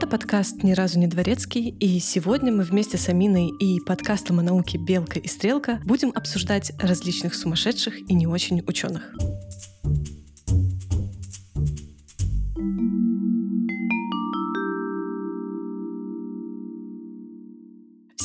Это подкаст «Ни разу не дворецкий», и сегодня мы вместе с Аминой и подкастом о науке «Белка и стрелка» будем обсуждать различных сумасшедших и не очень ученых.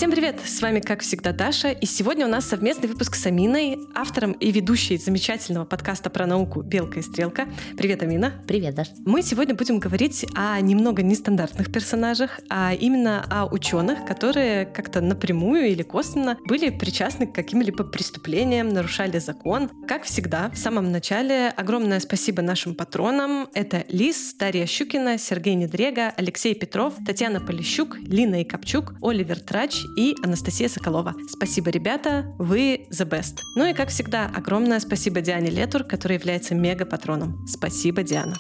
Всем привет! С вами, как всегда, Даша. И сегодня у нас совместный выпуск с Аминой, автором и ведущей замечательного подкаста про науку «Белка и стрелка». Привет, Амина! Привет, Даша! Мы сегодня будем говорить о немного нестандартных персонажах, а именно о ученых, которые как-то напрямую или косвенно были причастны к каким-либо преступлениям, нарушали закон. Как всегда, в самом начале огромное спасибо нашим патронам. Это Лис, Дарья Щукина, Сергей Недрега, Алексей Петров, Татьяна Полищук, Лина Икопчук, Оливер Трач и Анастасия Соколова. Спасибо, ребята, вы the best. Ну и, как всегда, огромное спасибо Диане Летур, которая является мега-патроном. Спасибо, Диана.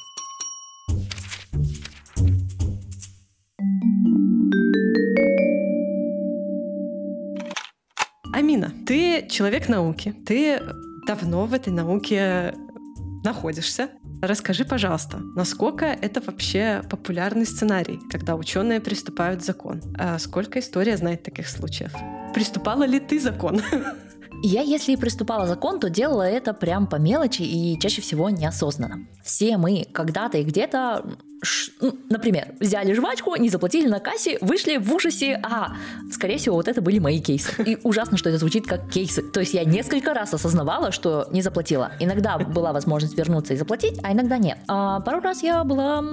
Амина, ты человек науки, ты давно в этой науке находишься. Расскажи, пожалуйста, насколько это вообще популярный сценарий, когда ученые приступают к закон? А сколько история знает таких случаев? Приступала ли ты закон? Я, если и приступала закон, то делала это прям по мелочи и чаще всего неосознанно. Все мы когда-то и где-то ну, например, взяли жвачку, не заплатили на кассе, вышли в ужасе, ага, скорее всего, вот это были мои кейсы. И ужасно, что это звучит как кейсы. То есть я несколько раз осознавала, что не заплатила. Иногда была возможность вернуться и заплатить, а иногда нет. А пару раз я была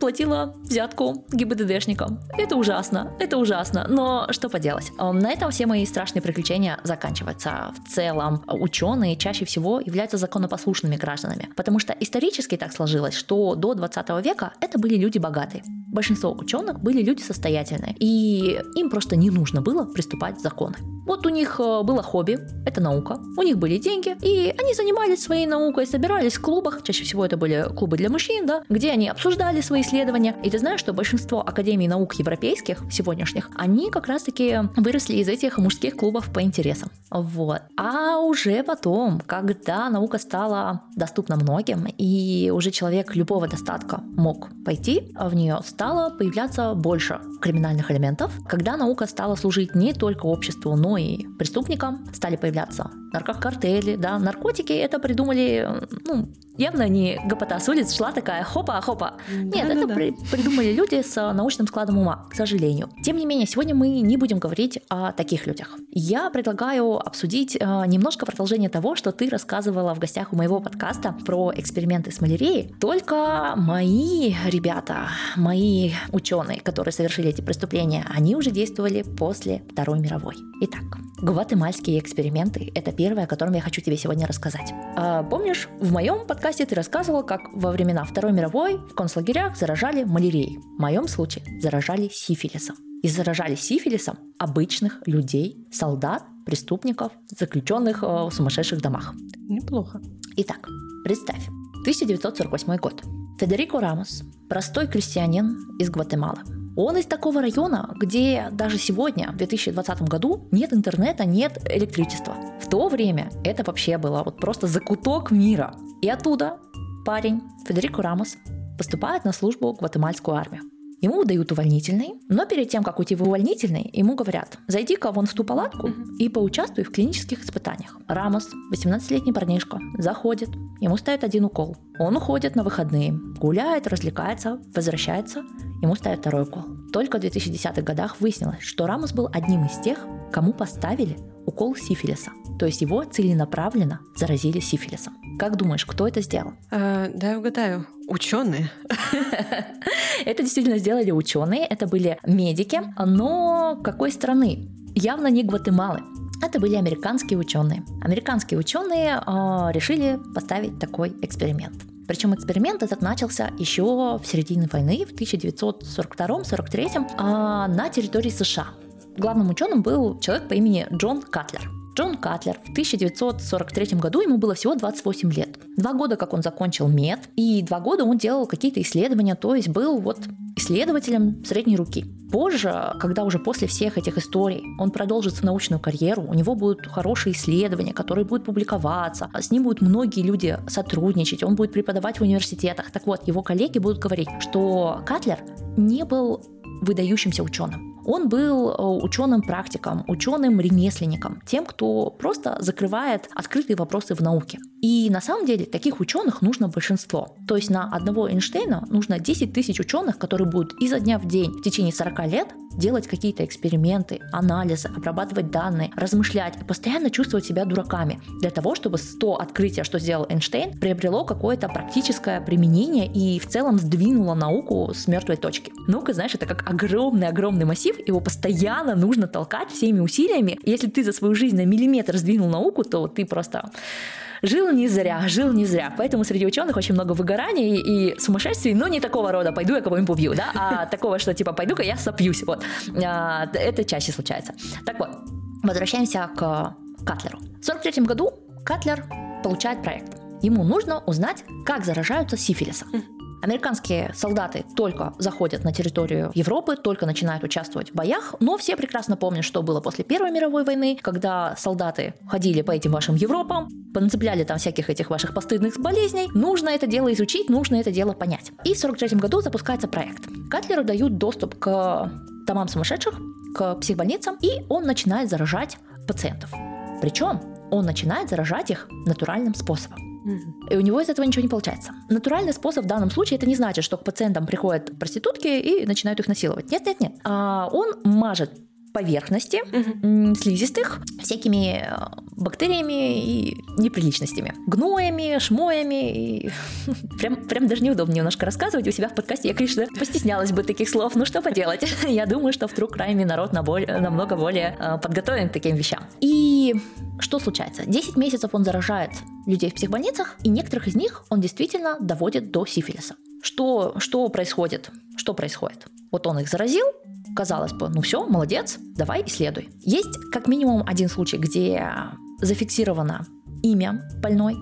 платила взятку ГИБДДшникам. Это ужасно, это ужасно, но что поделать. На этом все мои страшные приключения заканчиваются. В целом, ученые чаще всего являются законопослушными гражданами, потому что исторически так сложилось, что до 20 века это были люди богатые. Большинство ученых были люди состоятельные, и им просто не нужно было приступать к законы. Вот у них э, было хобби, это наука, у них были деньги, и они занимались своей наукой, собирались в клубах, чаще всего это были клубы для мужчин, да, где они обсуждали свои исследования. И ты знаешь, что большинство академий наук европейских сегодняшних, они как раз-таки выросли из этих мужских клубов по интересам. Вот. А уже потом, когда наука стала доступна многим, и уже человек любого достатка мог пойти в нее, стало появляться больше криминальных элементов, когда наука стала служить не только обществу, но и преступникам, стали появляться наркокартели, да, наркотики. Это придумали, ну, явно не гопота с улиц шла такая хопа-хопа. Нет, да, это да, при, придумали люди с научным складом ума, к сожалению. Тем не менее, сегодня мы не будем говорить о таких людях. Я предлагаю обсудить э, немножко продолжение того, что ты рассказывала в гостях у моего подкаста про эксперименты с малярией. Только мои ребята, мои ученые, которые совершили эти преступления, они уже действовали после Второй мировой. Итак, гватемальские эксперименты – это первое, о котором я хочу тебе сегодня рассказать. А, помнишь, в моем подкасте ты рассказывала, как во времена Второй мировой в концлагерях заражали малярией. В моем случае заражали сифилисом. И заражали сифилисом обычных людей, солдат, преступников, заключенных э, в сумасшедших домах. Неплохо. Итак, представь, 1948 год. Федерико Рамос, простой крестьянин из Гватемалы, он из такого района, где даже сегодня, в 2020 году, нет интернета, нет электричества. В то время это вообще было вот просто закуток мира. И оттуда парень Федерико Рамос поступает на службу в гватемальскую армию. Ему выдают увольнительный, но перед тем, как уйти в увольнительный, ему говорят, зайди-ка вон в ту палатку и поучаствуй в клинических испытаниях. Рамос, 18-летний парнишка, заходит, ему ставят один укол. Он уходит на выходные, гуляет, развлекается, возвращается, ему ставят второй укол. Только в 2010-х годах выяснилось, что Рамос был одним из тех, кому поставили укол сифилиса. То есть его целенаправленно заразили сифилисом. Как думаешь, кто это сделал? А, да, я угадаю. Ученые. Это действительно сделали ученые, это были медики, но какой страны? Явно не Гватемалы. Это были американские ученые. Американские ученые э, решили поставить такой эксперимент. Причем эксперимент этот начался еще в середине войны, в 1942-43, э, на территории США. Главным ученым был человек по имени Джон Катлер. Джон Катлер в 1943 году ему было всего 28 лет. Два года, как он закончил мед, и два года он делал какие-то исследования, то есть был вот исследователем средней руки. Позже, когда уже после всех этих историй он продолжит свою научную карьеру, у него будут хорошие исследования, которые будут публиковаться, с ним будут многие люди сотрудничать, он будет преподавать в университетах. Так вот, его коллеги будут говорить, что Катлер не был выдающимся ученым. Он был э, ученым-практиком, ученым-ремесленником, тем, кто просто закрывает открытые вопросы в науке. И на самом деле таких ученых нужно большинство. То есть на одного Эйнштейна нужно 10 тысяч ученых, которые будут изо дня в день в течение 40 лет делать какие-то эксперименты, анализы, обрабатывать данные, размышлять постоянно чувствовать себя дураками для того, чтобы 100 открытия, что сделал Эйнштейн, приобрело какое-то практическое применение и в целом сдвинуло науку с мертвой точки. Наука, знаешь, это как огромный-огромный массив, его постоянно нужно толкать всеми усилиями. Если ты за свою жизнь на миллиметр сдвинул науку, то ты просто жил не зря, жил не зря. Поэтому среди ученых очень много выгораний и сумасшествий, но не такого рода, пойду я кого-нибудь убью, да, а такого, что типа пойду-ка я сопьюсь, вот. А, это чаще случается. Так вот, возвращаемся к Катлеру. В 43 году Катлер получает проект. Ему нужно узнать, как заражаются сифилисом. Американские солдаты только заходят на территорию Европы, только начинают участвовать в боях, но все прекрасно помнят, что было после Первой мировой войны, когда солдаты ходили по этим вашим Европам, понацепляли там всяких этих ваших постыдных болезней. Нужно это дело изучить, нужно это дело понять. И в 43 году запускается проект. Катлеру дают доступ к домам сумасшедших, к психбольницам, и он начинает заражать пациентов. Причем он начинает заражать их натуральным способом. И у него из этого ничего не получается. Натуральный способ в данном случае это не значит, что к пациентам приходят проститутки и начинают их насиловать. Нет, нет, нет. А он мажет поверхности угу. слизистых всякими э, бактериями и неприличностями. Гноями, шмоями. И... прям, прям даже неудобно немножко рассказывать у себя в подкасте. Я, конечно, постеснялась бы таких слов. Ну что поделать? Я думаю, что вдруг крайне народ намного более э, подготовлен к таким вещам. И что случается? 10 месяцев он заражает людей в психбольницах, и некоторых из них он действительно доводит до сифилиса. Что, что происходит? Что происходит? Вот он их заразил, казалось бы, ну все, молодец, давай исследуй. Есть как минимум один случай, где зафиксировано имя больной,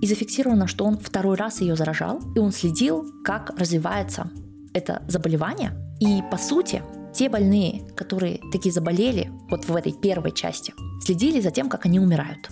и зафиксировано, что он второй раз ее заражал, и он следил, как развивается это заболевание. И по сути, те больные, которые такие заболели вот в этой первой части, следили за тем, как они умирают.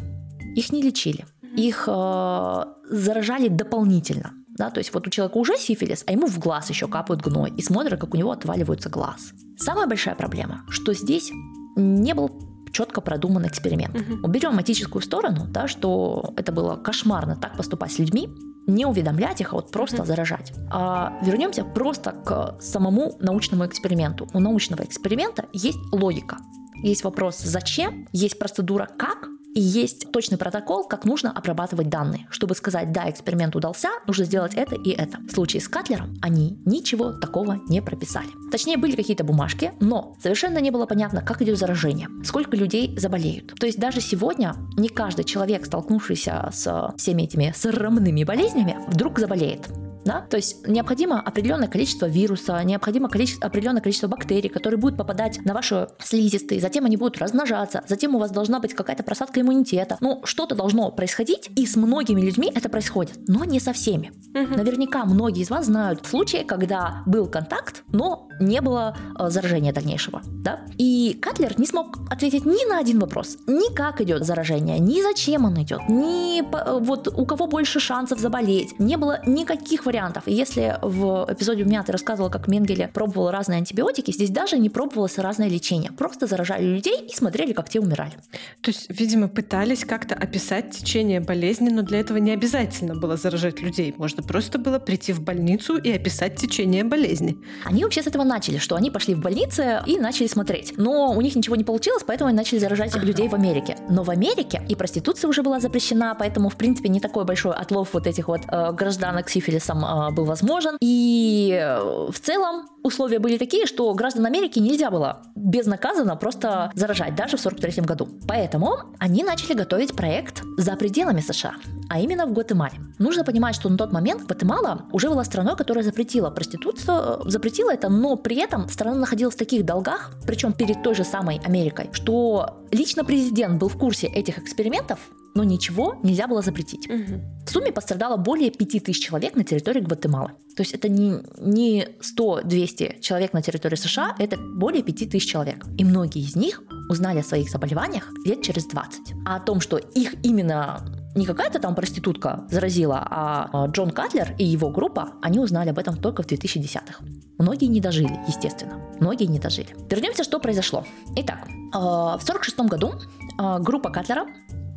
Их не лечили, их э, заражали дополнительно. Да, то есть вот у человека уже сифилис, а ему в глаз еще капают гной и смотрят, как у него отваливается глаз. Самая большая проблема, что здесь не был четко продуман эксперимент. Угу. Уберем этическую сторону, да, что это было кошмарно так поступать с людьми, не уведомлять их, а вот просто угу. заражать. А вернемся просто к самому научному эксперименту. У научного эксперимента есть логика. Есть вопрос «зачем?», есть процедура «как?», и есть точный протокол, как нужно обрабатывать данные. Чтобы сказать, да, эксперимент удался, нужно сделать это и это. В случае с Катлером они ничего такого не прописали. Точнее, были какие-то бумажки, но совершенно не было понятно, как идет заражение, сколько людей заболеют. То есть даже сегодня не каждый человек, столкнувшийся с всеми этими срамными болезнями, вдруг заболеет. Да? То есть необходимо определенное количество вируса, необходимо количество, определенное количество бактерий, которые будут попадать на ваши слизистые, затем они будут размножаться, затем у вас должна быть какая-то просадка иммунитета. Ну, что-то должно происходить, и с многими людьми это происходит, но не со всеми. Угу. Наверняка многие из вас знают случаи, когда был контакт, но не было э, заражения дальнейшего. Да? И Катлер не смог ответить ни на один вопрос. Ни как идет заражение, ни зачем он идет, ни по, вот у кого больше шансов заболеть. Не было никаких вариантов вариантов. И если в эпизоде у меня ты рассказывала, как Менгеле пробовал разные антибиотики, здесь даже не пробовалось разное лечение. Просто заражали людей и смотрели, как те умирали. То есть, видимо, пытались как-то описать течение болезни, но для этого не обязательно было заражать людей. Можно просто было прийти в больницу и описать течение болезни. Они вообще с этого начали, что они пошли в больницы и начали смотреть. Но у них ничего не получилось, поэтому они начали заражать людей в Америке. Но в Америке и проституция уже была запрещена, поэтому, в принципе, не такой большой отлов вот этих вот э, гражданок сифилисом а, был возможен. И э, в целом условия были такие, что граждан Америки нельзя было безнаказанно просто заражать, даже в 43 году. Поэтому они начали готовить проект за пределами США, а именно в Гватемале. Нужно понимать, что на тот момент Гватемала уже была страной, которая запретила проституцию, запретила это, но при этом страна находилась в таких долгах, причем перед той же самой Америкой, что лично президент был в курсе этих экспериментов, но ничего нельзя было запретить. Угу. В сумме пострадало более 5000 человек на территории Гватемалы. То есть это не, не 100-200 человек на территории США, это более 5000 человек. И многие из них узнали о своих заболеваниях лет через 20. А о том, что их именно не какая-то там проститутка заразила, а, а Джон Катлер и его группа, они узнали об этом только в 2010-х. Многие не дожили, естественно. Многие не дожили. Вернемся, что произошло. Итак, э, в 46 году э, группа Катлера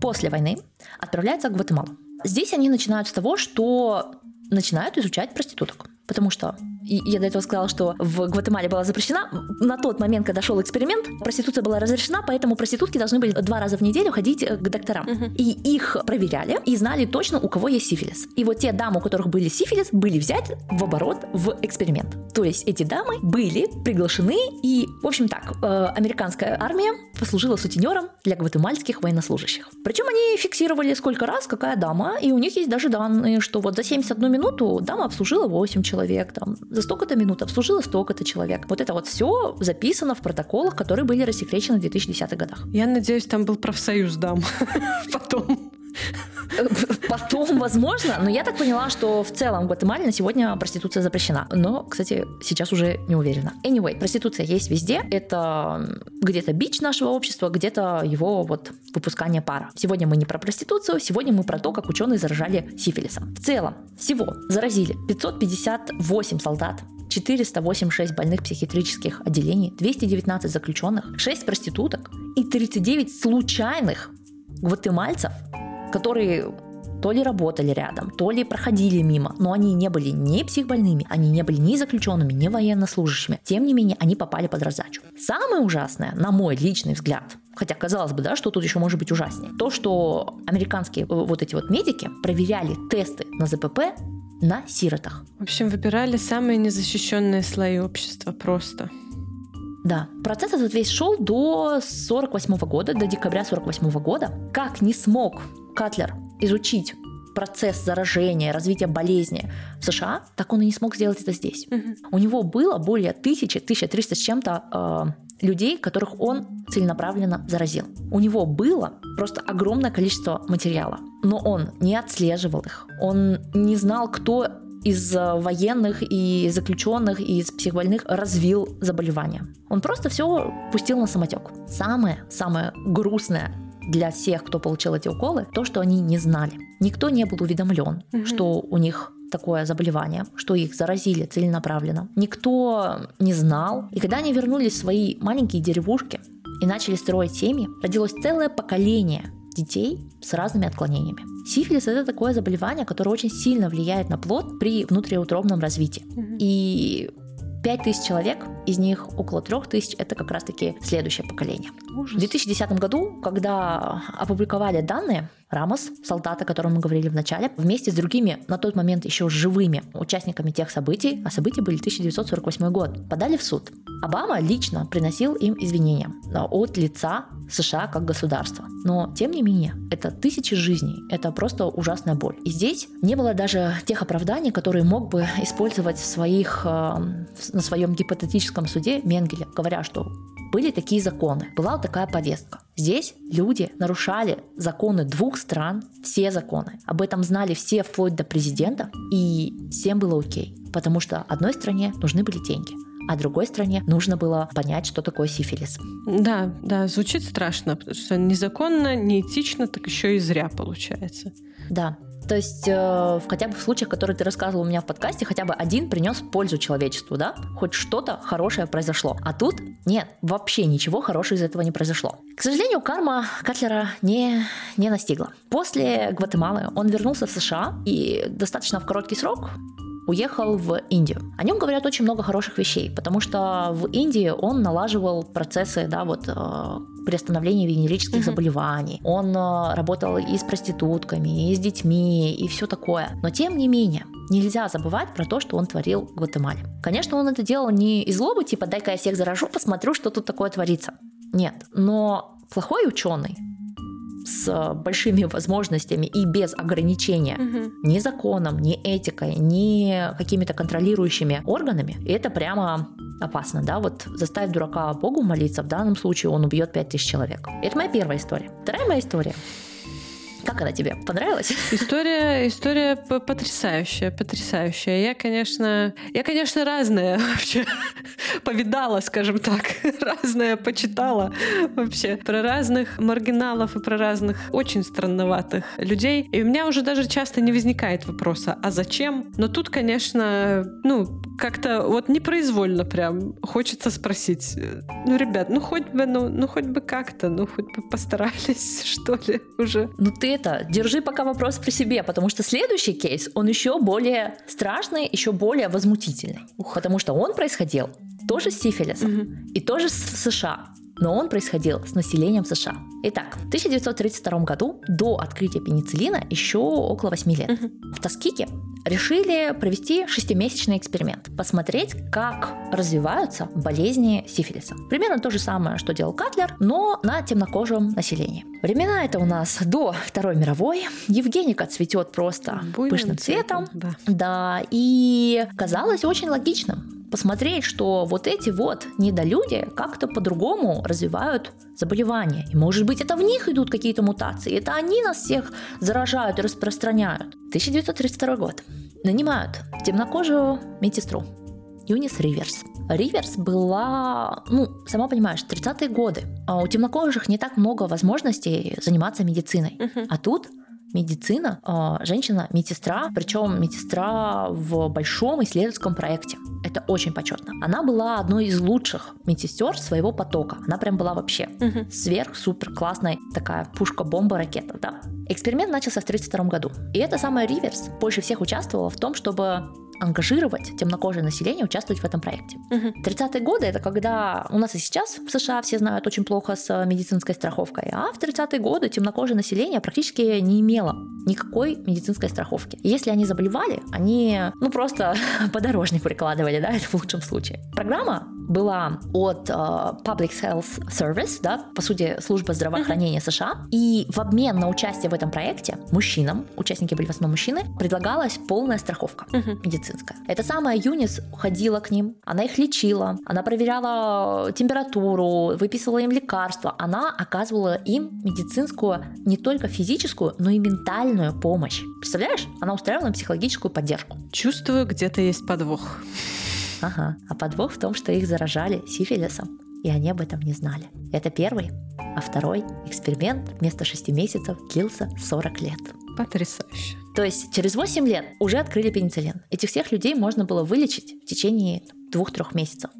после войны отправляется в Гватемалу. Здесь они начинают с того, что начинают изучать проституток. Потому что и я до этого сказала, что в Гватемале была запрещена. На тот момент, когда шел эксперимент, проституция была разрешена, поэтому проститутки должны были два раза в неделю ходить э, к докторам. Угу. И их проверяли и знали точно, у кого есть сифилис. И вот те дамы, у которых были сифилис, были взять в оборот в эксперимент. То есть эти дамы были приглашены, и, в общем так, э, американская армия послужила сутенером для гватемальских военнослужащих. Причем они фиксировали, сколько раз какая дама, и у них есть даже данные, что вот за 71 минуту дама обслужила 8 человек, там, за столько-то минут обслужило столько-то человек. Вот это вот все записано в протоколах, которые были рассекречены в 2010-х годах. Я надеюсь, там был профсоюз дам потом. Потом, возможно, но я так поняла, что в целом в Гватемале на сегодня проституция запрещена. Но, кстати, сейчас уже не уверена. Anyway, проституция есть везде. Это где-то бич нашего общества, где-то его вот выпускание пара. Сегодня мы не про проституцию, сегодня мы про то, как ученые заражали сифилисом. В целом, всего заразили 558 солдат, 486 больных психиатрических отделений, 219 заключенных, 6 проституток и 39 случайных гватемальцев, которые то ли работали рядом, то ли проходили мимо, но они не были ни психбольными, они не были ни заключенными, ни военнослужащими. Тем не менее, они попали под раздачу. Самое ужасное, на мой личный взгляд, Хотя, казалось бы, да, что тут еще может быть ужаснее. То, что американские э, вот эти вот медики проверяли тесты на ЗПП на сиротах. В общем, выбирали самые незащищенные слои общества просто. Да, процесс этот весь шел до 48 года, до декабря 48 года. Как не смог Катлер изучить процесс заражения, развития болезни в США, так он и не смог сделать это здесь. Угу. У него было более тысячи, 1300 с чем-то э, людей, которых он целенаправленно заразил. У него было просто огромное количество материала, но он не отслеживал их, он не знал, кто из э, военных и заключенных и из психбольных развил заболевание. Он просто все пустил на самотек. Самое, самое грустное для всех, кто получил эти уколы, то, что они не знали. Никто не был уведомлен, угу. что у них такое заболевание, что их заразили целенаправленно. Никто не знал. И когда они вернулись в свои маленькие деревушки и начали строить семьи, родилось целое поколение детей с разными отклонениями. Сифилис это такое заболевание, которое очень сильно влияет на плод при внутриутробном развитии. Угу. И 5000 человек, из них около 3000 это как раз-таки следующее поколение. Ужас. В 2010 году, когда опубликовали данные, Рамос, солдат, о котором мы говорили в начале, вместе с другими, на тот момент еще живыми участниками тех событий, а события были 1948 год, подали в суд. Обама лично приносил им извинения от лица США как государства. Но, тем не менее, это тысячи жизней, это просто ужасная боль. И здесь не было даже тех оправданий, которые мог бы использовать в своих, э, на своем гипотетическом суде Менгеле, говоря, что были такие законы, была вот такая повестка. Здесь люди нарушали законы двух стран, все законы. Об этом знали все вплоть до президента, и всем было окей. Потому что одной стране нужны были деньги, а другой стране нужно было понять, что такое сифилис. Да, да, звучит страшно, потому что незаконно, неэтично, так еще и зря получается. Да, то есть, э, хотя бы в случаях, которые ты рассказывал у меня в подкасте, хотя бы один принес пользу человечеству, да? Хоть что-то хорошее произошло. А тут нет, вообще ничего хорошего из этого не произошло. К сожалению, карма Катлера не, не настигла. После Гватемалы он вернулся в США и достаточно в короткий срок уехал в Индию. О нем говорят очень много хороших вещей, потому что в Индии он налаживал процессы, да, вот э, приостановления венерических mm-hmm. заболеваний. Он э, работал и с проститутками, и с детьми, и все такое. Но тем не менее, нельзя забывать про то, что он творил в Гватемале. Конечно, он это делал не из злобы, типа дай-ка я всех заражу, посмотрю, что тут такое творится. Нет, но плохой ученый с большими возможностями и без ограничения угу. ни законом, ни этикой, ни какими-то контролирующими органами, это прямо опасно, да, вот заставить дурака Богу молиться, в данном случае он убьет 5000 человек. Это моя первая история. Вторая моя история как она тебе? Понравилась? История, история потрясающая, потрясающая. Я, конечно, я, конечно, разная вообще повидала, скажем так, разное почитала вообще про разных маргиналов и про разных очень странноватых людей. И у меня уже даже часто не возникает вопроса, а зачем? Но тут, конечно, ну, как-то вот непроизвольно прям хочется спросить, ну, ребят, ну хоть бы, ну, ну хоть бы как-то, ну хоть бы постарались, что ли, уже. Ну ты это, держи пока вопрос при себе, потому что следующий кейс, он еще более страшный, еще более возмутительный. Ух. Потому что он происходил тоже с сифилисом угу. и тоже в США но он происходил с населением США. Итак, в 1932 году, до открытия пенициллина, еще около 8 лет, угу. в Тоскике решили провести шестимесячный эксперимент, посмотреть, как развиваются болезни сифилиса. Примерно то же самое, что делал Катлер, но на темнокожем населении. Времена это у нас до Второй мировой. Евгеника цветет просто Буйным пышным цветом. цветом да. да, и казалось очень логичным посмотреть, что вот эти вот недолюди как-то по-другому развивают заболевания. И может быть это в них идут какие-то мутации, это они нас всех заражают и распространяют. 1932 год. Нанимают темнокожую медсестру Юнис Риверс. Риверс была, ну, сама понимаешь, 30-е годы. А у темнокожих не так много возможностей заниматься медициной. Uh-huh. А тут медицина, а, женщина-медсестра, причем медсестра в большом исследовательском проекте. Это очень почетно. Она была одной из лучших медсестер своего потока. Она прям была вообще угу. сверх супер классная такая пушка-бомба ракета, да. Эксперимент начался в 1932 году. И эта самая Риверс больше всех участвовала в том, чтобы ангажировать темнокожее население участвовать в этом проекте. Угу. 30-е годы это когда у нас и сейчас в США все знают очень плохо с медицинской страховкой, а в 30-е годы темнокожее население практически не имело никакой медицинской страховки. если они заболевали, они ну просто подорожник прикладывали, да, это в лучшем случае. Программа была от uh, Public Health Service, да, по сути, служба здравоохранения uh-huh. США, и в обмен на участие в этом проекте мужчинам, участники были в основном мужчины, предлагалась полная страховка uh-huh. медицинская. Эта самая Юнис ходила к ним, она их лечила, она проверяла температуру, выписывала им лекарства, она оказывала им медицинскую не только физическую, но и ментальную помощь. Представляешь? Она устраивала им психологическую поддержку. Чувствую, где-то есть подвох. Ага, а подвох в том, что их заражали сифилисом, и они об этом не знали. Это первый. А второй эксперимент вместо 6 месяцев длился 40 лет. Потрясающе. То есть через 8 лет уже открыли пенициллин. Этих всех людей можно было вылечить в течение двух-трех месяцев.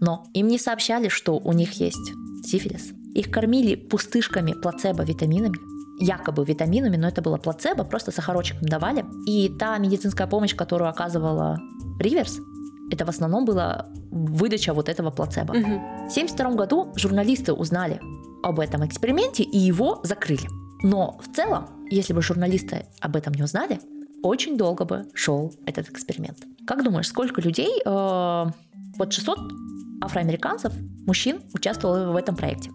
Но им не сообщали, что у них есть сифилис. Их кормили пустышками плацебо-витаминами, якобы витаминами, но это было плацебо, просто сахарочек им давали. И та медицинская помощь, которую оказывала Риверс, это в основном была выдача вот этого плацебо. Угу. В 1972 году журналисты узнали об этом эксперименте и его закрыли. Но в целом, если бы журналисты об этом не узнали, очень долго бы шел этот эксперимент. Как думаешь, сколько людей, э, вот 600 афроамериканцев, мужчин, участвовало в этом проекте?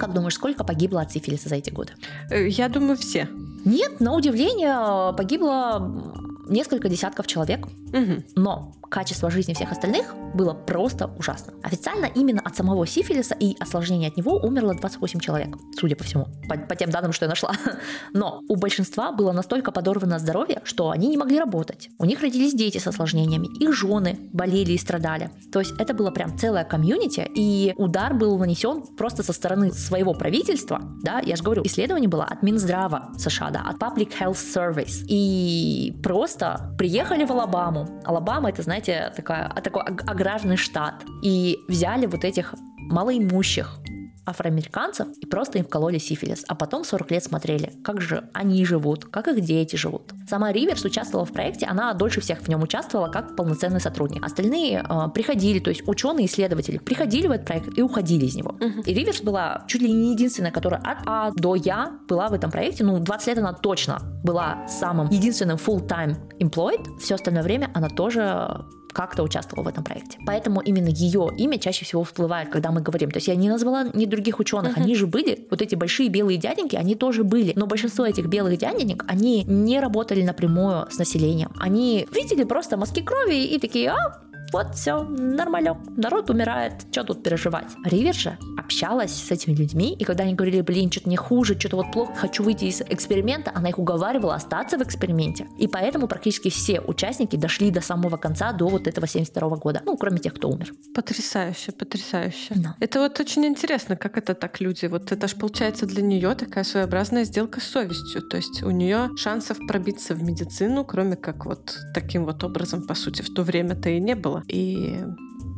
Как думаешь, сколько погибло от сифилиса за эти годы? Э, я думаю, все. Нет, на удивление погибло несколько десятков человек. Угу. Но качество жизни всех остальных было просто ужасно. Официально именно от самого сифилиса и осложнений от него умерло 28 человек, судя по всему, по, по тем данным, что я нашла. Но у большинства было настолько подорвано здоровье, что они не могли работать. У них родились дети с осложнениями, их жены болели и страдали. То есть это было прям целое комьюнити, и удар был нанесен просто со стороны своего правительства, да, я же говорю, исследование было от Минздрава США, да, от Public Health Service. И просто приехали в Алабаму. Алабама это, знаете, такая, такой аграрный штат. И взяли вот этих малоимущих афроамериканцев и просто им вкололи сифилис, а потом 40 лет смотрели, как же они живут, как их дети живут. Сама Риверс участвовала в проекте, она дольше всех в нем участвовала как полноценный сотрудник. Остальные э, приходили, то есть ученые, исследователи, приходили в этот проект и уходили из него. Uh-huh. И Риверс была чуть ли не единственная, которая от А до Я была в этом проекте, ну 20 лет она точно была самым единственным full-time employed, все остальное время она тоже как-то участвовала в этом проекте. Поэтому именно ее имя чаще всего всплывает, когда мы говорим. То есть я не назвала ни других ученых, uh-huh. они же были, вот эти большие белые дяденьки, они тоже были. Но большинство этих белых дяденек, они не работали напрямую с населением. Они видели просто мазки крови и такие, а, вот все, нормалек, народ умирает, что тут переживать. Ривер же общалась с этими людьми, и когда они говорили, блин, что-то не хуже, что-то вот плохо, хочу выйти из эксперимента, она их уговаривала остаться в эксперименте. И поэтому практически все участники дошли до самого конца, до вот этого 72 года. Ну, кроме тех, кто умер. Потрясающе, потрясающе. Да. Это вот очень интересно, как это так люди. Вот это же получается для нее такая своеобразная сделка с совестью. То есть у нее шансов пробиться в медицину, кроме как вот таким вот образом, по сути, в то время-то и не было. И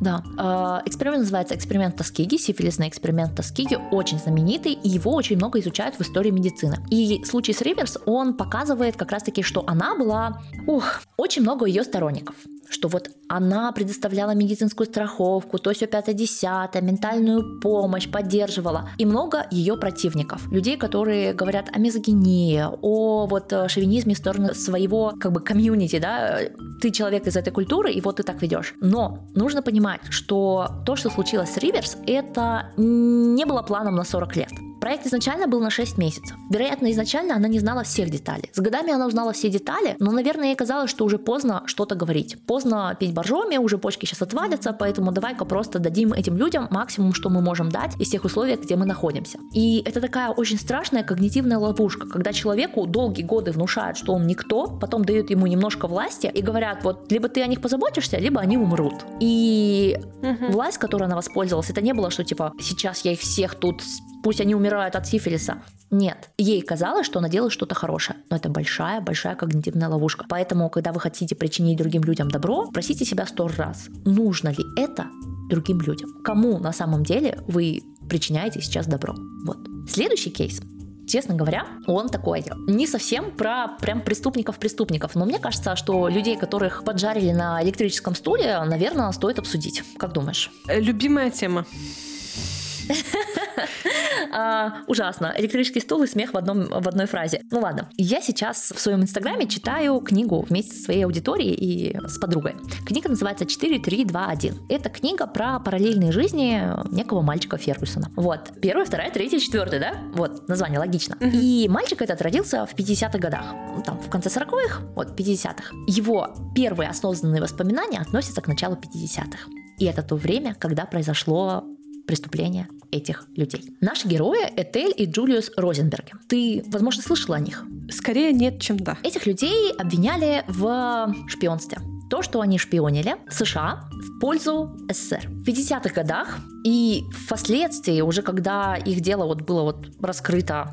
да. А, эксперимент называется эксперимент Тоскиги, сифилисный эксперимент Тоскиги, очень знаменитый, и его очень много изучают в истории медицины. И случай с Риверс, он показывает как раз-таки, что она была... Ух, очень много ее сторонников что вот она предоставляла медицинскую страховку, то все 5-10, ментальную помощь, поддерживала. И много ее противников. Людей, которые говорят о мизогинии, о вот э, шовинизме в сторону своего как бы комьюнити, да, ты человек из этой культуры, и вот ты так ведешь. Но нужно понимать, что то, что случилось с Риверс, это не было планом на 40 лет. Проект изначально был на 6 месяцев. Вероятно, изначально она не знала всех деталей. С годами она узнала все детали, но, наверное, ей казалось, что уже поздно что-то говорить. Поздно пить боржоми, уже почки сейчас отвалятся, поэтому давай-ка просто дадим этим людям максимум, что мы можем дать из тех условий, где мы находимся. И это такая очень страшная когнитивная ловушка, когда человеку долгие годы внушают, что он никто, потом дают ему немножко власти и говорят, вот либо ты о них позаботишься, либо они умрут. И угу. власть, которой она воспользовалась, это не было, что типа сейчас я их всех тут пусть они умирают от сифилиса. Нет, ей казалось, что она делает что-то хорошее, но это большая-большая когнитивная ловушка. Поэтому, когда вы хотите причинить другим людям добро, спросите себя сто раз, нужно ли это другим людям? Кому на самом деле вы причиняете сейчас добро? Вот. Следующий кейс честно говоря, он такой не совсем про прям преступников-преступников, но мне кажется, что людей, которых поджарили на электрическом стуле, наверное, стоит обсудить. Как думаешь? Любимая тема. А, ужасно. Электрический стул и смех в, одном, в одной фразе. Ну ладно. Я сейчас в своем инстаграме читаю книгу вместе со своей аудиторией и с подругой. Книга называется 4321. Это книга про параллельные жизни некого мальчика Фергюсона. Вот. Первая, вторая, третья, четвертая, да? Вот, название логично. И мальчик этот родился в 50-х годах. Там, в конце 40-х, вот, 50-х. Его первые осознанные воспоминания относятся к началу 50-х. И это то время, когда произошло преступления этих людей. Наши герои — Этель и Джулиус Розенберги. Ты, возможно, слышала о них? Скорее нет, чем да. Этих людей обвиняли в шпионстве. То, что они шпионили США в пользу СССР. В 50-х годах и впоследствии, уже когда их дело вот было вот раскрыто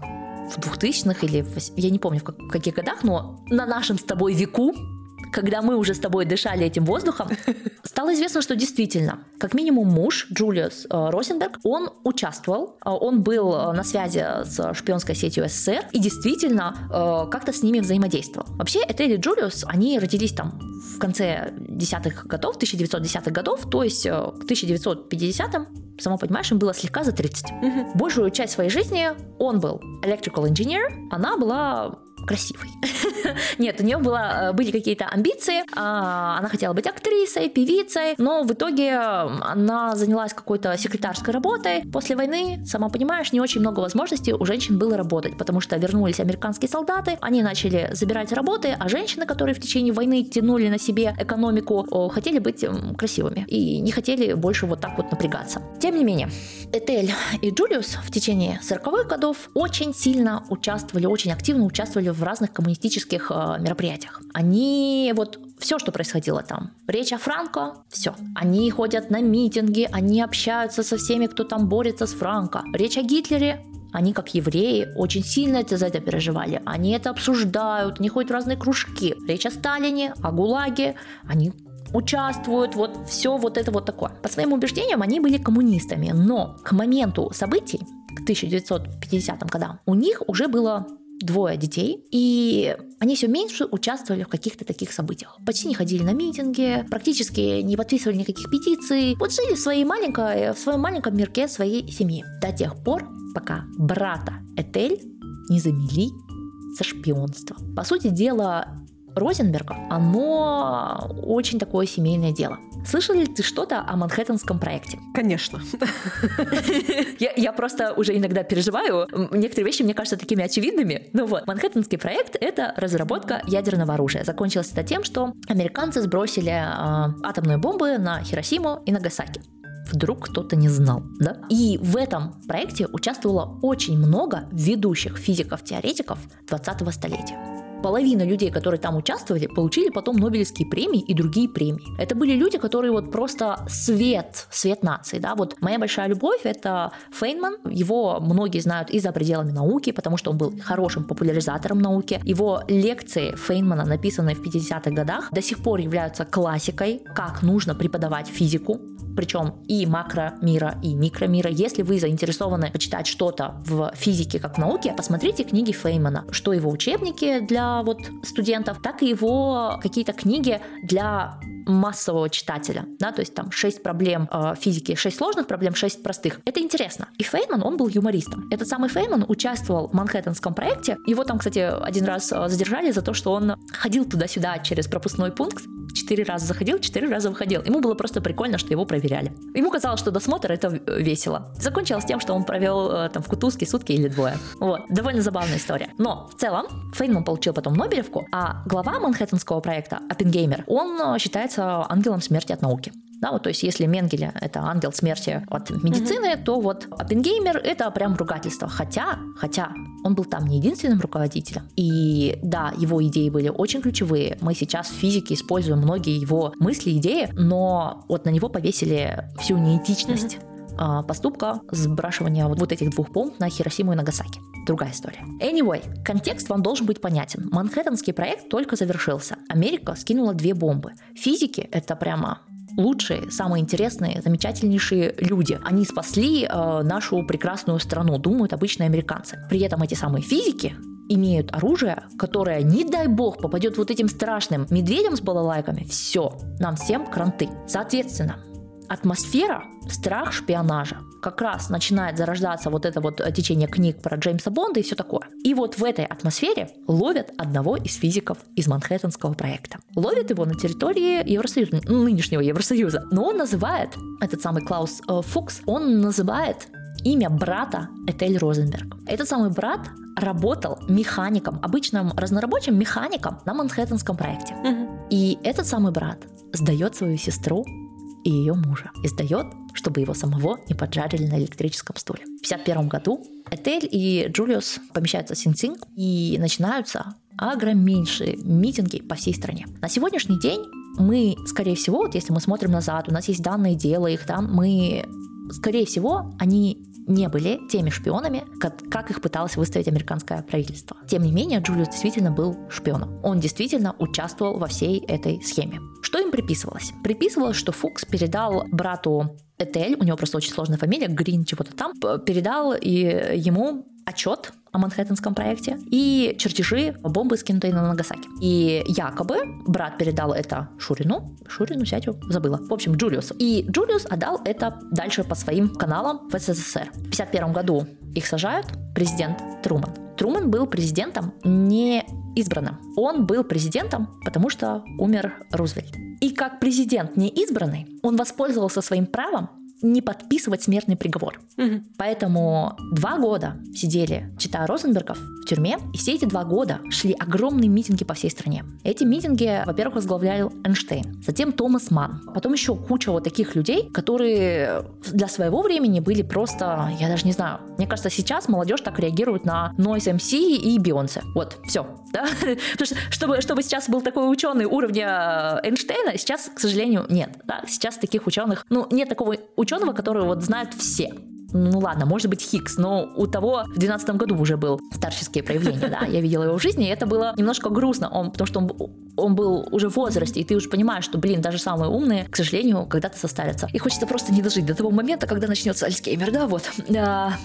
в 2000-х или в, я не помню в каких годах, но на нашем с тобой веку когда мы уже с тобой дышали этим воздухом, стало известно, что действительно, как минимум муж Джулиус э, Росенберг, он участвовал, э, он был э, на связи с шпионской сетью СССР и действительно как-то с ними взаимодействовал. Вообще, Этель и Джулиус, они родились там в конце десятых годов, 1910-х годов, то есть к 1950-м сама понимаешь, им было слегка за 30. Угу. Большую часть своей жизни он был electrical engineer, она была красивой. Нет, у нее было, э, были какие-то амбиции, а, она хотела быть актрисой, певицей, но в итоге она занялась какой-то секретарской работой. После войны, сама понимаешь, не очень много возможностей у женщин было работать, потому что вернулись американские солдаты, они начали забирать работы, а женщины, которые в течение войны тянули на себе экономику, хотели быть красивыми и не хотели больше вот так вот напрягаться. Тем не менее, Этель и Джулиус в течение 40-х годов очень сильно участвовали, очень активно участвовали в разных коммунистических э, мероприятиях. Они вот все, что происходило там. Речь о Франко, все. Они ходят на митинги, они общаются со всеми, кто там борется с Франко. Речь о Гитлере, они, как евреи, очень сильно это за это переживали. Они это обсуждают, они ходят в разные кружки. Речь о Сталине, о ГУЛАГе. Они участвуют, вот все вот это вот такое. По своим убеждениям они были коммунистами, но к моменту событий, к 1950 годам, у них уже было двое детей, и они все меньше участвовали в каких-то таких событиях. Почти не ходили на митинги, практически не подписывали никаких петиций. Вот жили в, своей маленькой, в своем маленьком мирке своей семьи. До тех пор, пока брата Этель не замели за шпионство. По сути дела, Розенберга, оно очень такое семейное дело. Слышал ли ты что-то о Манхэттенском проекте? Конечно. Я, я просто уже иногда переживаю. Некоторые вещи мне кажутся такими очевидными. Ну вот, Манхэттенский проект — это разработка ядерного оружия. Закончилось это тем, что американцы сбросили э, атомные бомбы на Хиросиму и Нагасаки вдруг кто-то не знал, да? И в этом проекте участвовало очень много ведущих физиков-теоретиков 20-го столетия половина людей, которые там участвовали, получили потом Нобелевские премии и другие премии. Это были люди, которые вот просто свет, свет нации, да, вот моя большая любовь — это Фейнман, его многие знают и за пределами науки, потому что он был хорошим популяризатором науки. Его лекции Фейнмана, написанные в 50-х годах, до сих пор являются классикой, как нужно преподавать физику, причем и макро мира, и микро мира. Если вы заинтересованы почитать что-то в физике как в науке, посмотрите книги Феймана, что его учебники для вот студентов, так и его какие-то книги для массового читателя, да, то есть там 6 проблем э, физики, 6 сложных проблем, 6 простых. Это интересно. И Фейман, он был юмористом. Этот самый Фейман участвовал в Манхэттенском проекте. Его там, кстати, один раз э, задержали за то, что он ходил туда-сюда через пропускной пункт, четыре раза заходил, четыре раза выходил. Ему было просто прикольно, что его проверяли. Ему казалось, что досмотр это весело. Закончилось тем, что он провел э, там в Кутузке сутки или двое. Вот. Довольно забавная история. Но в целом Фейнман получил потом Нобелевку, а глава Манхэттенского проекта Оппенгеймер, он э, считается ангелом смерти от науки. Да, вот, то есть если Менгеле это ангел смерти от медицины, mm-hmm. то вот Оппенгеймер это прям ругательство. Хотя, хотя он был там не единственным руководителем. И да, его идеи были очень ключевые. Мы сейчас в физике используем многие его мысли, идеи, но вот на него повесили всю неэтичность. Mm-hmm поступка сбрасывания вот этих двух бомб на Хиросиму и Нагасаки. Другая история. Anyway, контекст вам должен быть понятен. Манхэттенский проект только завершился. Америка скинула две бомбы. Физики — это прямо лучшие, самые интересные, замечательнейшие люди. Они спасли э, нашу прекрасную страну, думают обычные американцы. При этом эти самые физики имеют оружие, которое, не дай бог, попадет вот этим страшным медведям с балалайками, все, нам всем кранты. Соответственно, атмосфера, страх шпионажа. Как раз начинает зарождаться вот это вот течение книг про Джеймса Бонда и все такое. И вот в этой атмосфере ловят одного из физиков из Манхэттенского проекта. Ловят его на территории Евросоюза, нынешнего Евросоюза. Но он называет, этот самый Клаус э, Фукс, он называет имя брата Этель Розенберг. Этот самый брат работал механиком, обычным разнорабочим механиком на Манхэттенском проекте. Угу. И этот самый брат сдает свою сестру и ее мужа. И сдает, чтобы его самого не поджарили на электрическом стуле. В 1951 году Этель и Джулиус помещаются в Синцинг и начинаются огромнейшие митинги по всей стране. На сегодняшний день мы, скорее всего, вот если мы смотрим назад, у нас есть данные дела их, да, мы, скорее всего, они не были теми шпионами, как, как их пыталось выставить американское правительство. Тем не менее, Джулиус действительно был шпионом. Он действительно участвовал во всей этой схеме. Что им приписывалось? Приписывалось, что Фукс передал брату Этель, у него просто очень сложная фамилия, Грин чего-то там, передал и ему отчет о Манхэттенском проекте и чертежи бомбы, скинутые на Нагасаки. И якобы брат передал это Шурину. Шурину, сядю, забыла. В общем, Джулиусу. И Джулиус отдал это дальше по своим каналам в СССР. В 1951 году их сажают президент Труман. Труман был президентом не избранным. Он был президентом, потому что умер Рузвельт. И как президент не избранный, он воспользовался своим правом не подписывать смертный приговор. Угу. Поэтому два года сидели чита Розенбергов в тюрьме, и все эти два года шли огромные митинги по всей стране. Эти митинги, во-первых, возглавлял Эйнштейн, затем Томас Ман, потом еще куча вот таких людей, которые для своего времени были просто, я даже не знаю, мне кажется, сейчас молодежь так реагирует на Noise MC и Бейонсе. Вот, все. Да? Потому что чтобы, чтобы сейчас был такой ученый уровня Эйнштейна, сейчас, к сожалению, нет. Да? Сейчас таких ученых, ну, нет такого ученого, который вот знают все. ну ладно, может быть Хикс, но у того в 12 году уже был старческие проявления, да, я видела его в жизни, и это было немножко грустно, он, потому что он, он был уже в возрасте, и ты уже понимаешь, что, блин, даже самые умные, к сожалению, когда-то состарятся. И хочется просто не дожить до того момента, когда начнется Альцгеймер, да, вот. Да.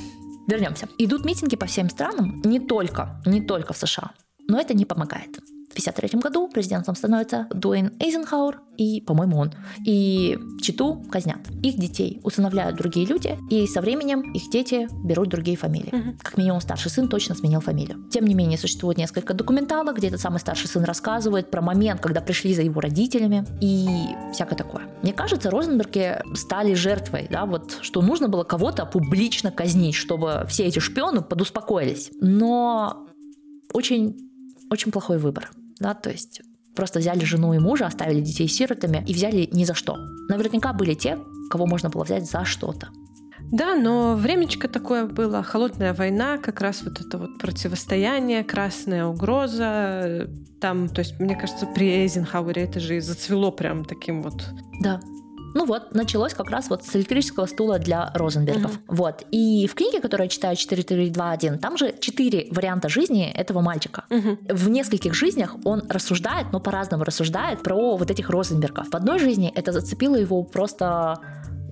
Вернемся. Идут митинги по всем странам, не только, не только в США, но это не помогает. В 1953 году президентом становится Дуэйн Эйзенхауэр, и, по-моему, он. И Читу казнят. Их детей усыновляют другие люди, и со временем их дети берут другие фамилии. Угу. Как минимум, старший сын точно сменил фамилию. Тем не менее, существует несколько документалок, где этот самый старший сын рассказывает про момент, когда пришли за его родителями и всякое такое. Мне кажется, Розенберги стали жертвой, да, вот, что нужно было кого-то публично казнить, чтобы все эти шпионы подуспокоились. Но очень очень плохой выбор. Да, то есть просто взяли жену и мужа, оставили детей сиротами и взяли ни за что. Наверняка были те, кого можно было взять за что-то. Да, но времечко такое было, холодная война, как раз вот это вот противостояние, красная угроза. Там, то есть, мне кажется, при Эйзенхауэре это же и зацвело прям таким вот да. Ну вот, началось как раз вот с электрического стула для Розенбергов. Угу. Вот. И в книге, которую я читаю 4.3.2.1, там же четыре варианта жизни этого мальчика. Угу. В нескольких жизнях он рассуждает, но по-разному рассуждает про вот этих Розенбергов. В одной жизни это зацепило его просто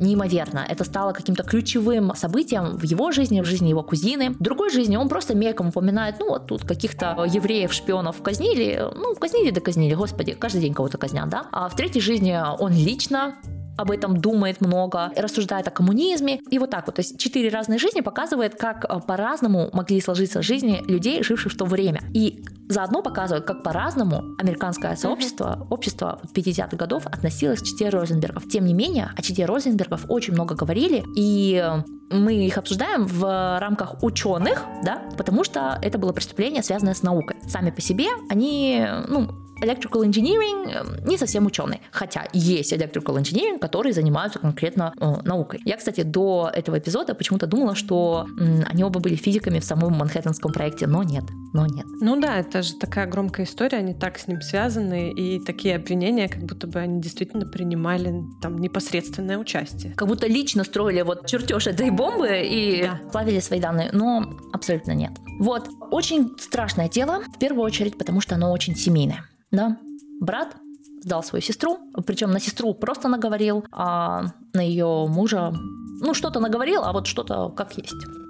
неимоверно. Это стало каким-то ключевым событием в его жизни, в жизни его кузины. В другой жизни он просто мельком упоминает, ну вот тут каких-то евреев-шпионов казнили, ну казнили да казнили, господи, каждый день кого-то казнят, да. А в третьей жизни он лично об этом думает много, рассуждает о коммунизме. И вот так вот. То есть четыре разные жизни показывает, как э, по-разному могли сложиться жизни людей, живших в то время. И заодно показывает, как по-разному американское сообщество, общество 50-х годов относилось к чите Розенбергов. Тем не менее, о чите Розенбергов очень много говорили, и мы их обсуждаем в рамках ученых, да, потому что это было преступление, связанное с наукой. Сами по себе они, ну, electrical engineering эм, не совсем ученый, хотя есть electrical engineering, которые занимаются конкретно э, наукой. Я, кстати, до этого эпизода почему-то думала, что э, они оба были физиками в самом Манхэттенском проекте, но нет, но нет. Ну да, это же такая громкая история, они так с ним связаны, и такие обвинения, как будто бы они действительно принимали там непосредственное участие. Как будто лично строили вот чертеж этой бомбы и да. плавили свои данные, но абсолютно нет. Вот, очень страшное дело, в первую очередь, потому что оно очень семейное да, брат сдал свою сестру, причем на сестру просто наговорил, а на ее мужа, ну, что-то наговорил, а вот что-то как есть.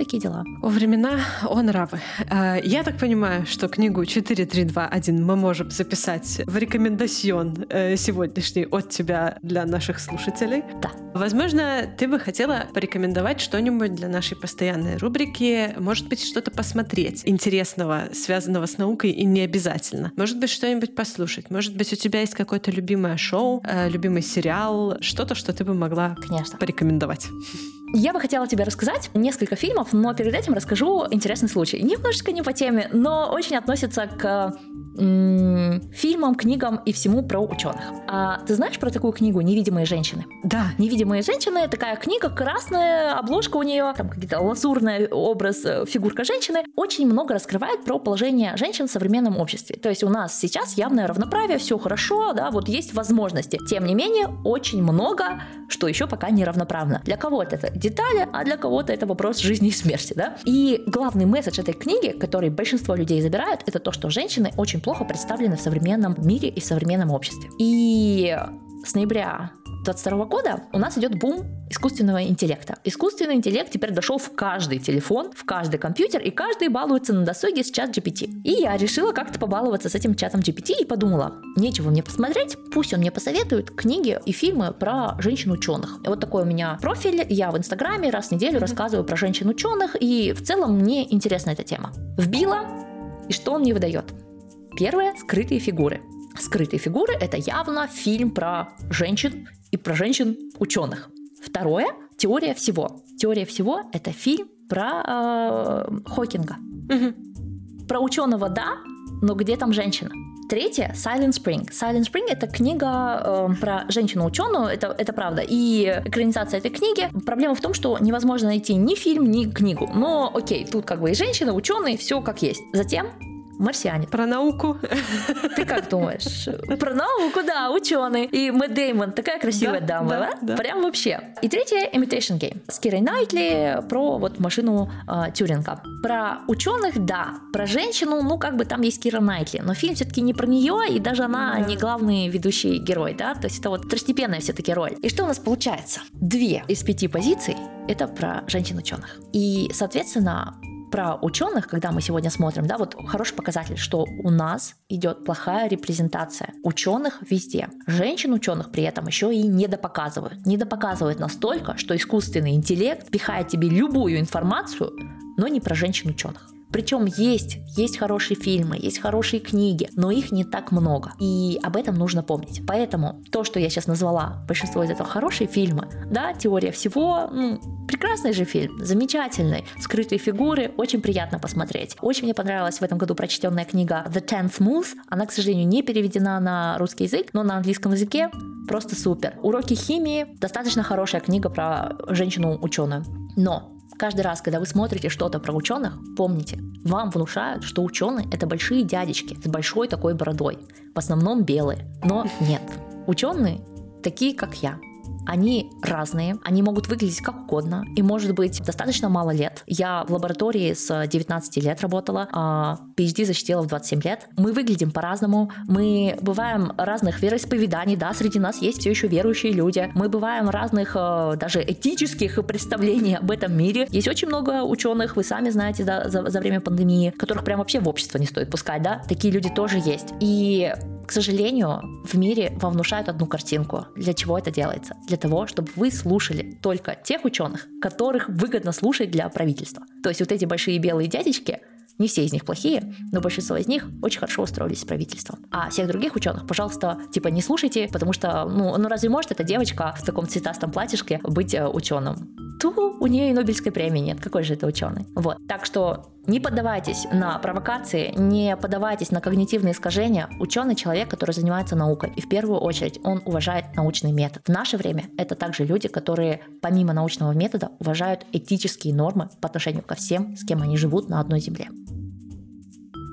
Такие дела. Времена, о нравы. А, я так понимаю, что книгу 4321 мы можем записать в рекомендацион э, сегодняшний от тебя для наших слушателей. Да. Возможно, ты бы хотела порекомендовать что-нибудь для нашей постоянной рубрики. Может быть, что-то посмотреть интересного, связанного с наукой и не обязательно. Может быть, что-нибудь послушать. Может быть, у тебя есть какое-то любимое шоу, э, любимый сериал, что-то, что ты бы могла Конечно. порекомендовать. Я бы хотела тебе рассказать несколько фильмов, но перед этим расскажу интересный случай. Немножечко не по теме, но очень относится к фильмам, книгам и всему про ученых. А ты знаешь про такую книгу «Невидимые женщины»? Да. «Невидимые женщины» — такая книга, красная обложка у нее, там какие-то лазурный образ, э, фигурка женщины. Очень много раскрывает про положение женщин в современном обществе. То есть у нас сейчас явное равноправие, все хорошо, да, вот есть возможности. Тем не менее, очень много, что еще пока не равноправно. Для кого-то это детали, а для кого-то это вопрос жизни и смерти, да. И главный месседж этой книги, который большинство людей забирают, это то, что женщины очень плохо представлены в современном мире и в современном обществе. И с ноября 2022 года у нас идет бум искусственного интеллекта. Искусственный интеллект теперь дошел в каждый телефон, в каждый компьютер, и каждый балуется на досуге с чат GPT. И я решила как-то побаловаться с этим чатом GPT и подумала, нечего мне посмотреть, пусть он мне посоветует книги и фильмы про женщин-ученых. Вот такой у меня профиль, я в Инстаграме раз в неделю рассказываю про женщин-ученых, и в целом мне интересна эта тема. Вбила, и что он мне выдает? Первое – скрытые фигуры. Скрытые фигуры – это явно фильм про женщин и про женщин-ученых. Второе – теория всего. Теория всего – это фильм про э, Хокинга. Угу. Про ученого – да, но где там женщина? Третье – Silent Spring. Silent Spring – это книга э, про женщину-ученую, это, это правда. И экранизация этой книги. Проблема в том, что невозможно найти ни фильм, ни книгу. Но окей, тут как бы и женщина, ученый, все как есть. Затем марсиане. Про науку. Ты как думаешь? Про науку, да, ученый. И Мэтт Деймон, такая красивая Да, дама, да, да? да. Прям вообще. И третье Imitation Game с Кирой Найтли про вот машину э, Тюринга. Про ученых, да. Про женщину, ну как бы там есть Кира Найтли, но фильм все-таки не про нее, и даже она Да. не главный ведущий герой, да? То есть это вот второстепенная все-таки роль. И что у нас получается? Две из пяти позиций это про женщин-ученых. И, соответственно, про ученых, когда мы сегодня смотрим, да, вот хороший показатель, что у нас идет плохая репрезентация ученых везде. Женщин ученых при этом еще и недопоказывают. Недопоказывают настолько, что искусственный интеллект пихает тебе любую информацию, но не про женщин ученых. Причем есть, есть хорошие фильмы, есть хорошие книги, но их не так много. И об этом нужно помнить. Поэтому то, что я сейчас назвала, большинство из этого хорошие фильмы, да, теория всего, ну, прекрасный же фильм, замечательный, скрытые фигуры, очень приятно посмотреть. Очень мне понравилась в этом году прочтенная книга The Tenth Moose. Она, к сожалению, не переведена на русский язык, но на английском языке просто супер. Уроки химии, достаточно хорошая книга про женщину-ученую. Но Каждый раз, когда вы смотрите что-то про ученых, помните, вам внушают, что ученые это большие дядечки с большой такой бородой, в основном белые. Но нет, ученые такие, как я. Они разные, они могут выглядеть как угодно, и может быть достаточно мало лет. Я в лаборатории с 19 лет работала, а PhD защитила в 27 лет. Мы выглядим по-разному, мы бываем разных вероисповеданий, да, среди нас есть все еще верующие люди. Мы бываем разных э, даже этических представлений об этом мире. Есть очень много ученых, вы сами знаете, да, за, за время пандемии, которых прям вообще в общество не стоит пускать, да. Такие люди тоже есть. И к сожалению, в мире вам внушают одну картинку. Для чего это делается? Для того, чтобы вы слушали только тех ученых, которых выгодно слушать для правительства. То есть вот эти большие белые дядечки, не все из них плохие, но большинство из них очень хорошо устроились с правительством. А всех других ученых, пожалуйста, типа не слушайте, потому что, ну, ну разве может эта девочка в таком цветастом платьишке быть э, ученым? Ту, у нее и Нобелевской премии нет. Какой же это ученый? Вот. Так что не поддавайтесь на провокации, не поддавайтесь на когнитивные искажения. Ученый человек, который занимается наукой. И в первую очередь он уважает научный метод. В наше время это также люди, которые помимо научного метода уважают этические нормы по отношению ко всем, с кем они живут на одной земле.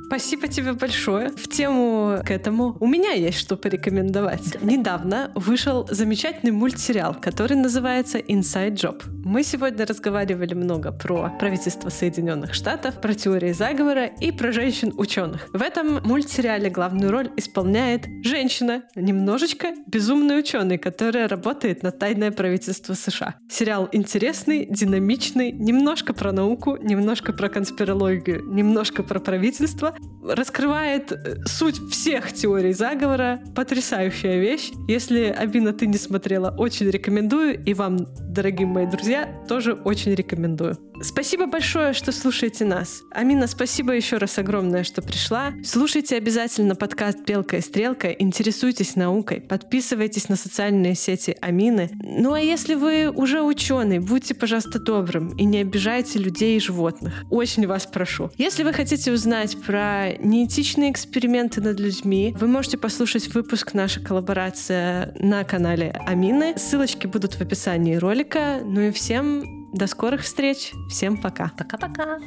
Спасибо тебе большое. В тему к этому у меня есть что порекомендовать. Недавно вышел замечательный мультсериал, который называется Inside Job. Мы сегодня разговаривали много про правительство Соединенных Штатов, про теории заговора и про женщин-ученых. В этом мультсериале главную роль исполняет женщина, немножечко безумный ученый, которая работает на тайное правительство США. Сериал интересный, динамичный, немножко про науку, немножко про конспирологию, немножко про правительство, раскрывает э, суть всех теорий заговора. Потрясающая вещь. Если, Абина, ты не смотрела, очень рекомендую. И вам, дорогие мои друзья, тоже очень рекомендую. Спасибо большое, что слушаете нас. Амина, спасибо еще раз огромное, что пришла. Слушайте обязательно подкаст «Белка и стрелка», интересуйтесь наукой, подписывайтесь на социальные сети Амины. Ну а если вы уже ученый, будьте, пожалуйста, добрым и не обижайте людей и животных. Очень вас прошу. Если вы хотите узнать про неэтичные эксперименты над людьми, вы можете послушать выпуск «Наша коллаборация» на канале Амины. Ссылочки будут в описании ролика. Ну и всем до скорых встреч. Всем пока. Пока-пока.